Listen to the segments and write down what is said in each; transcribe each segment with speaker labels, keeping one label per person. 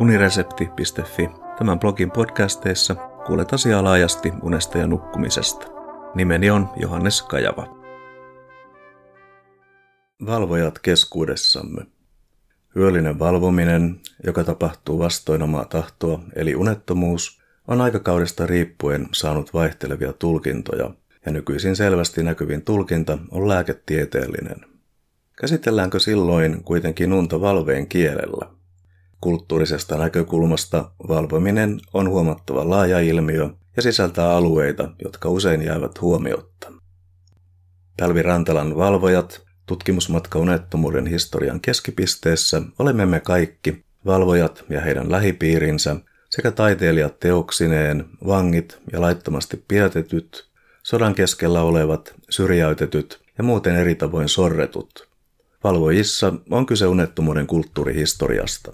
Speaker 1: uniresepti.fi. Tämän blogin podcasteissa kuulet asiaa laajasti unesta ja nukkumisesta. Nimeni on Johannes Kajava. Valvojat keskuudessamme. Yöllinen valvominen, joka tapahtuu vastoin omaa tahtoa, eli unettomuus, on aikakaudesta riippuen saanut vaihtelevia tulkintoja, ja nykyisin selvästi näkyvin tulkinta on lääketieteellinen. Käsitelläänkö silloin kuitenkin unta valveen kielellä? Kulttuurisesta näkökulmasta valvominen on huomattava laaja ilmiö ja sisältää alueita, jotka usein jäävät huomiotta. Pälvi Rantalan valvojat, tutkimusmatka unettomuuden historian keskipisteessä, olemme me kaikki, valvojat ja heidän lähipiirinsä, sekä taiteilijat teoksineen, vangit ja laittomasti pidätetyt, sodan keskellä olevat, syrjäytetyt ja muuten eri tavoin sorretut. Valvojissa on kyse unettomuuden kulttuurihistoriasta.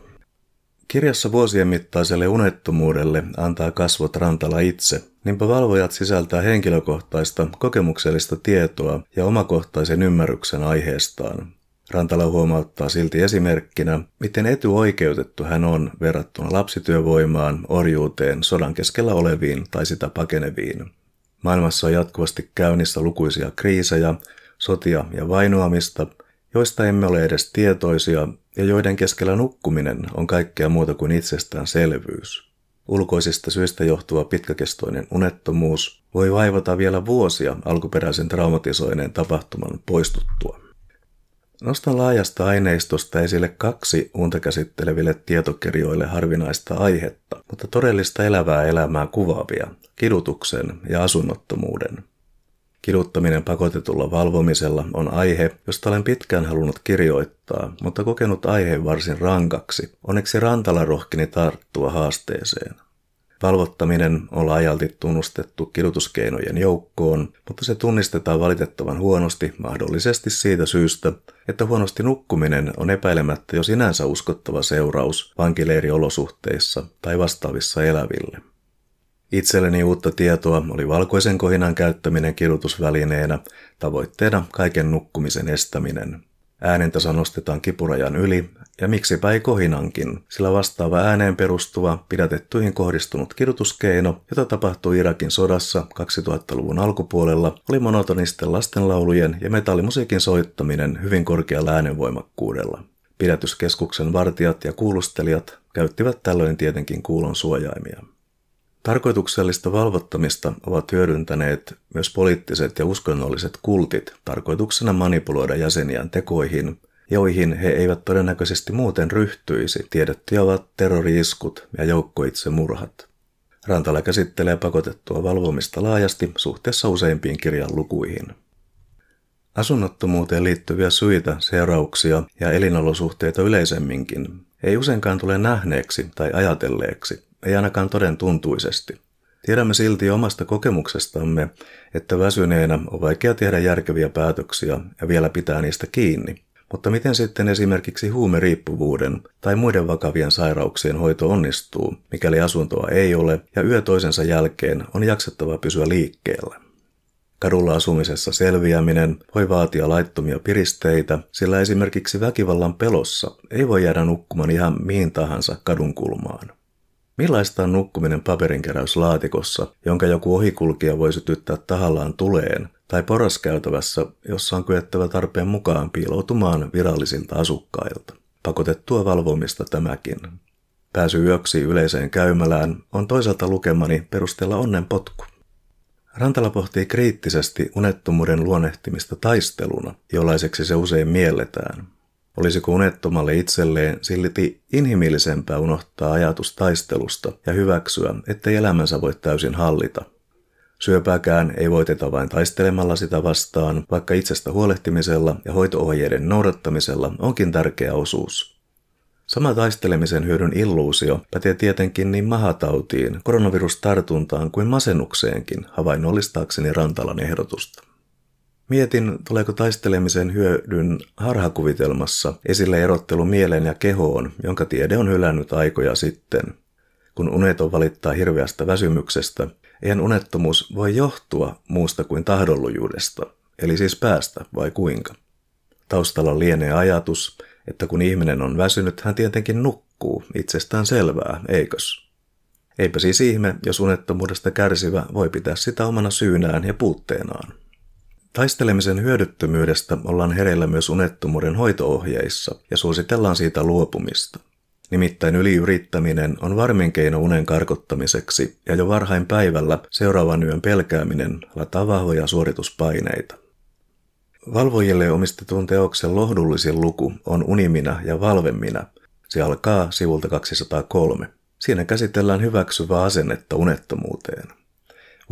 Speaker 1: Kirjassa vuosien mittaiselle unettomuudelle antaa kasvot Rantala itse, niinpä valvojat sisältää henkilökohtaista, kokemuksellista tietoa ja omakohtaisen ymmärryksen aiheestaan. Rantala huomauttaa silti esimerkkinä, miten etyoikeutettu hän on verrattuna lapsityövoimaan, orjuuteen, sodan keskellä oleviin tai sitä pakeneviin. Maailmassa on jatkuvasti käynnissä lukuisia kriisejä, sotia ja vainoamista, joista emme ole edes tietoisia ja joiden keskellä nukkuminen on kaikkea muuta kuin itsestäänselvyys. Ulkoisista syistä johtuva pitkäkestoinen unettomuus voi vaivata vielä vuosia alkuperäisen traumatisoineen tapahtuman poistuttua. Nostan laajasta aineistosta esille kaksi unta käsitteleville tietokirjoille harvinaista aihetta, mutta todellista elävää elämää kuvaavia, kidutuksen ja asunnottomuuden – Kiduttaminen pakotetulla valvomisella on aihe, josta olen pitkään halunnut kirjoittaa, mutta kokenut aiheen varsin rankaksi. Onneksi Rantala rohkini tarttua haasteeseen. Valvottaminen on laajalti tunnustettu kidutuskeinojen joukkoon, mutta se tunnistetaan valitettavan huonosti mahdollisesti siitä syystä, että huonosti nukkuminen on epäilemättä jo sinänsä uskottava seuraus vankileiriolosuhteissa tai vastaavissa eläville. Itselleni uutta tietoa oli valkoisen kohinan käyttäminen kidutusvälineenä, tavoitteena kaiken nukkumisen estäminen. Äänentasa nostetaan kipurajan yli, ja miksipä ei kohinankin, sillä vastaava ääneen perustuva, pidätettyihin kohdistunut kidutuskeino, jota tapahtui Irakin sodassa 2000-luvun alkupuolella, oli monotonisten lastenlaulujen ja metallimusiikin soittaminen hyvin korkealla äänenvoimakkuudella. Pidätyskeskuksen vartijat ja kuulustelijat käyttivät tällöin tietenkin kuulon suojaimia. Tarkoituksellista valvottamista ovat hyödyntäneet myös poliittiset ja uskonnolliset kultit tarkoituksena manipuloida jäseniään tekoihin, joihin he eivät todennäköisesti muuten ryhtyisi. Tiedettyjä ovat terroriiskut ja joukkoitsemurhat. Rantala käsittelee pakotettua valvomista laajasti suhteessa useimpiin kirjan lukuihin. Asunnottomuuteen liittyviä syitä, seurauksia ja elinolosuhteita yleisemminkin ei useinkaan tule nähneeksi tai ajatelleeksi, ei ainakaan toden tuntuisesti. Tiedämme silti omasta kokemuksestamme, että väsyneenä on vaikea tehdä järkeviä päätöksiä ja vielä pitää niistä kiinni. Mutta miten sitten esimerkiksi huumeriippuvuuden tai muiden vakavien sairauksien hoito onnistuu, mikäli asuntoa ei ole ja yö toisensa jälkeen on jaksettava pysyä liikkeellä? Kadulla asumisessa selviäminen voi vaatia laittomia piristeitä, sillä esimerkiksi väkivallan pelossa ei voi jäädä nukkumaan ihan mihin tahansa kadun kulmaan. Millaista on nukkuminen paperinkeräyslaatikossa, jonka joku ohikulkija voi sytyttää tahallaan tuleen, tai poraskäytävässä, jossa on kyettävä tarpeen mukaan piiloutumaan virallisilta asukkailta? Pakotettua valvomista tämäkin. Pääsy yöksi yleiseen käymälään on toisaalta lukemani perusteella onnenpotku. Rantala pohtii kriittisesti unettomuuden luonnehtimista taisteluna, jollaiseksi se usein mielletään. Olisiko unettomalle itselleen silti inhimillisempää unohtaa ajatus taistelusta ja hyväksyä, ettei elämänsä voi täysin hallita? Syöpääkään ei voiteta vain taistelemalla sitä vastaan, vaikka itsestä huolehtimisella ja hoitoohjeiden noudattamisella onkin tärkeä osuus. Sama taistelemisen hyödyn illuusio pätee tietenkin niin mahatautiin, koronavirustartuntaan kuin masennukseenkin, havainnollistaakseni Rantalan ehdotusta. Mietin, tuleeko taistelemisen hyödyn harhakuvitelmassa esille erottelu mieleen ja kehoon, jonka tiede on hylännyt aikoja sitten. Kun uneton valittaa hirveästä väsymyksestä, eihän unettomuus voi johtua muusta kuin tahdonlujuudesta, eli siis päästä vai kuinka. Taustalla lienee ajatus, että kun ihminen on väsynyt, hän tietenkin nukkuu, itsestään selvää, eikös? Eipä siis ihme, jos unettomuudesta kärsivä voi pitää sitä omana syynään ja puutteenaan. Taistelemisen hyödyttömyydestä ollaan hereillä myös unettomuuden hoitoohjeissa ja suositellaan siitä luopumista. Nimittäin yliyrittäminen on varmin keino unen karkottamiseksi ja jo varhain päivällä seuraavan yön pelkääminen lataa vahvoja suorituspaineita. Valvojille omistetun teoksen lohdullisin luku on Unimina ja Valvemina. Se alkaa sivulta 203. Siinä käsitellään hyväksyvää asennetta unettomuuteen.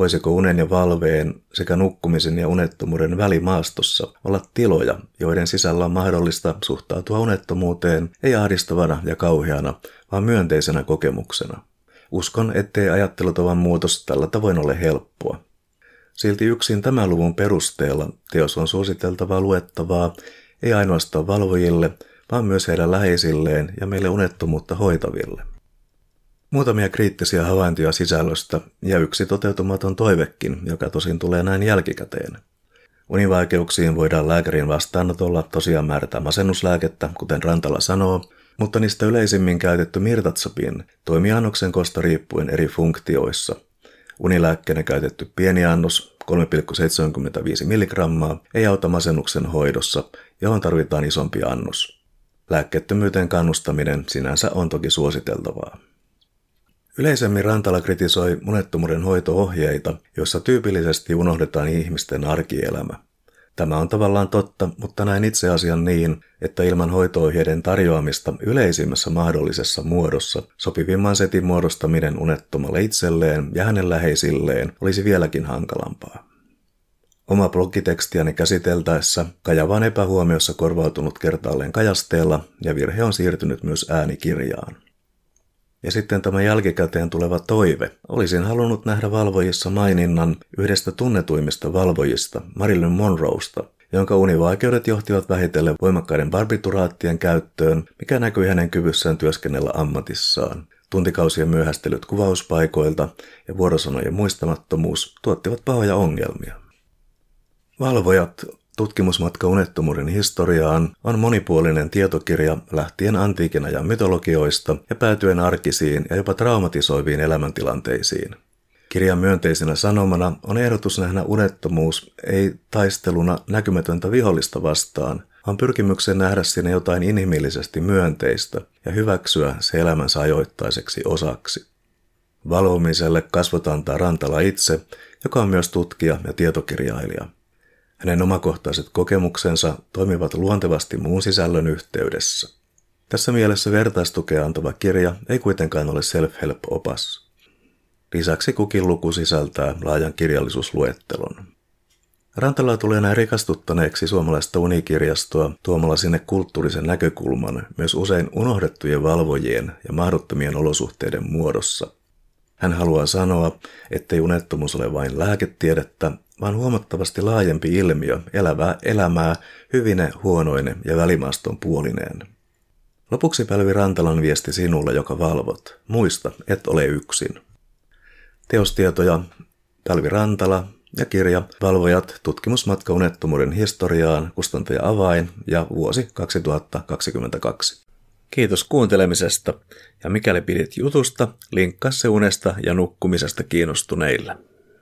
Speaker 1: Voisiko unen ja valveen sekä nukkumisen ja unettomuuden välimaastossa olla tiloja, joiden sisällä on mahdollista suhtautua unettomuuteen ei ahdistavana ja kauheana, vaan myönteisenä kokemuksena. Uskon, ettei ajattelutavan muutos tällä tavoin ole helppoa. Silti yksin tämän luvun perusteella teos on suositeltavaa luettavaa ei ainoastaan valvojille, vaan myös heidän läheisilleen ja meille unettomuutta hoitaville. Muutamia kriittisiä havaintoja sisällöstä ja yksi toteutumaton toivekin, joka tosin tulee näin jälkikäteen. Univaikeuksiin voidaan lääkärin vastaanotolla tosiaan määrätä masennuslääkettä, kuten Rantala sanoo, mutta niistä yleisimmin käytetty mirtatsapin toimii annoksen kosta riippuen eri funktioissa. Unilääkkeenä käytetty pieni annos 3,75 mg ei auta masennuksen hoidossa, johon tarvitaan isompi annos. Lääkkeettömyyteen kannustaminen sinänsä on toki suositeltavaa. Yleisemmin Rantala kritisoi monettomuuden hoitoohjeita, joissa tyypillisesti unohdetaan ihmisten arkielämä. Tämä on tavallaan totta, mutta näin itse asian niin, että ilman hoitoohjeiden tarjoamista yleisimmässä mahdollisessa muodossa sopivimman setin muodostaminen unettomalle itselleen ja hänen läheisilleen olisi vieläkin hankalampaa. Oma blogitekstiäni käsiteltäessä kajava on epähuomiossa korvautunut kertaalleen kajasteella ja virhe on siirtynyt myös äänikirjaan. Ja sitten tämä jälkikäteen tuleva toive. Olisin halunnut nähdä valvojissa maininnan yhdestä tunnetuimmista valvojista, Marilyn Monroesta, jonka univaikeudet johtivat vähitellen voimakkaiden barbituraattien käyttöön, mikä näkyi hänen kyvyssään työskennellä ammatissaan. Tuntikausien myöhästelyt kuvauspaikoilta ja vuorosanojen muistamattomuus tuottivat pahoja ongelmia. Valvojat Tutkimusmatka unettomuuden historiaan on monipuolinen tietokirja lähtien antiikin ajan mytologioista ja päätyen arkisiin ja jopa traumatisoiviin elämäntilanteisiin. Kirjan myönteisenä sanomana on ehdotus nähdä unettomuus ei taisteluna näkymätöntä vihollista vastaan, vaan pyrkimyksen nähdä siinä jotain inhimillisesti myönteistä ja hyväksyä se elämänsä ajoittaiseksi osaksi. Valvomiselle kasvot antaa Rantala itse, joka on myös tutkija ja tietokirjailija. Hänen omakohtaiset kokemuksensa toimivat luontevasti muun sisällön yhteydessä. Tässä mielessä vertaistukea antava kirja ei kuitenkaan ole self-help-opas. Lisäksi kukin luku sisältää laajan kirjallisuusluettelon. Rantala tulee näin rikastuttaneeksi suomalaista unikirjastoa tuomalla sinne kulttuurisen näkökulman myös usein unohdettujen valvojien ja mahdottomien olosuhteiden muodossa. Hän haluaa sanoa, ettei unettomuus ole vain lääketiedettä, vaan huomattavasti laajempi ilmiö elävää elämää hyvine, huonoine ja välimaaston puolineen. Lopuksi Pälvi Rantalan viesti sinulle, joka valvot. Muista, et ole yksin. Teostietoja Pälvi Rantala ja kirja Valvojat tutkimusmatka unettomuuden historiaan, kustantaja Avain ja vuosi 2022. Kiitos kuuntelemisesta ja mikäli pidit jutusta, linkkaa se unesta ja nukkumisesta kiinnostuneille.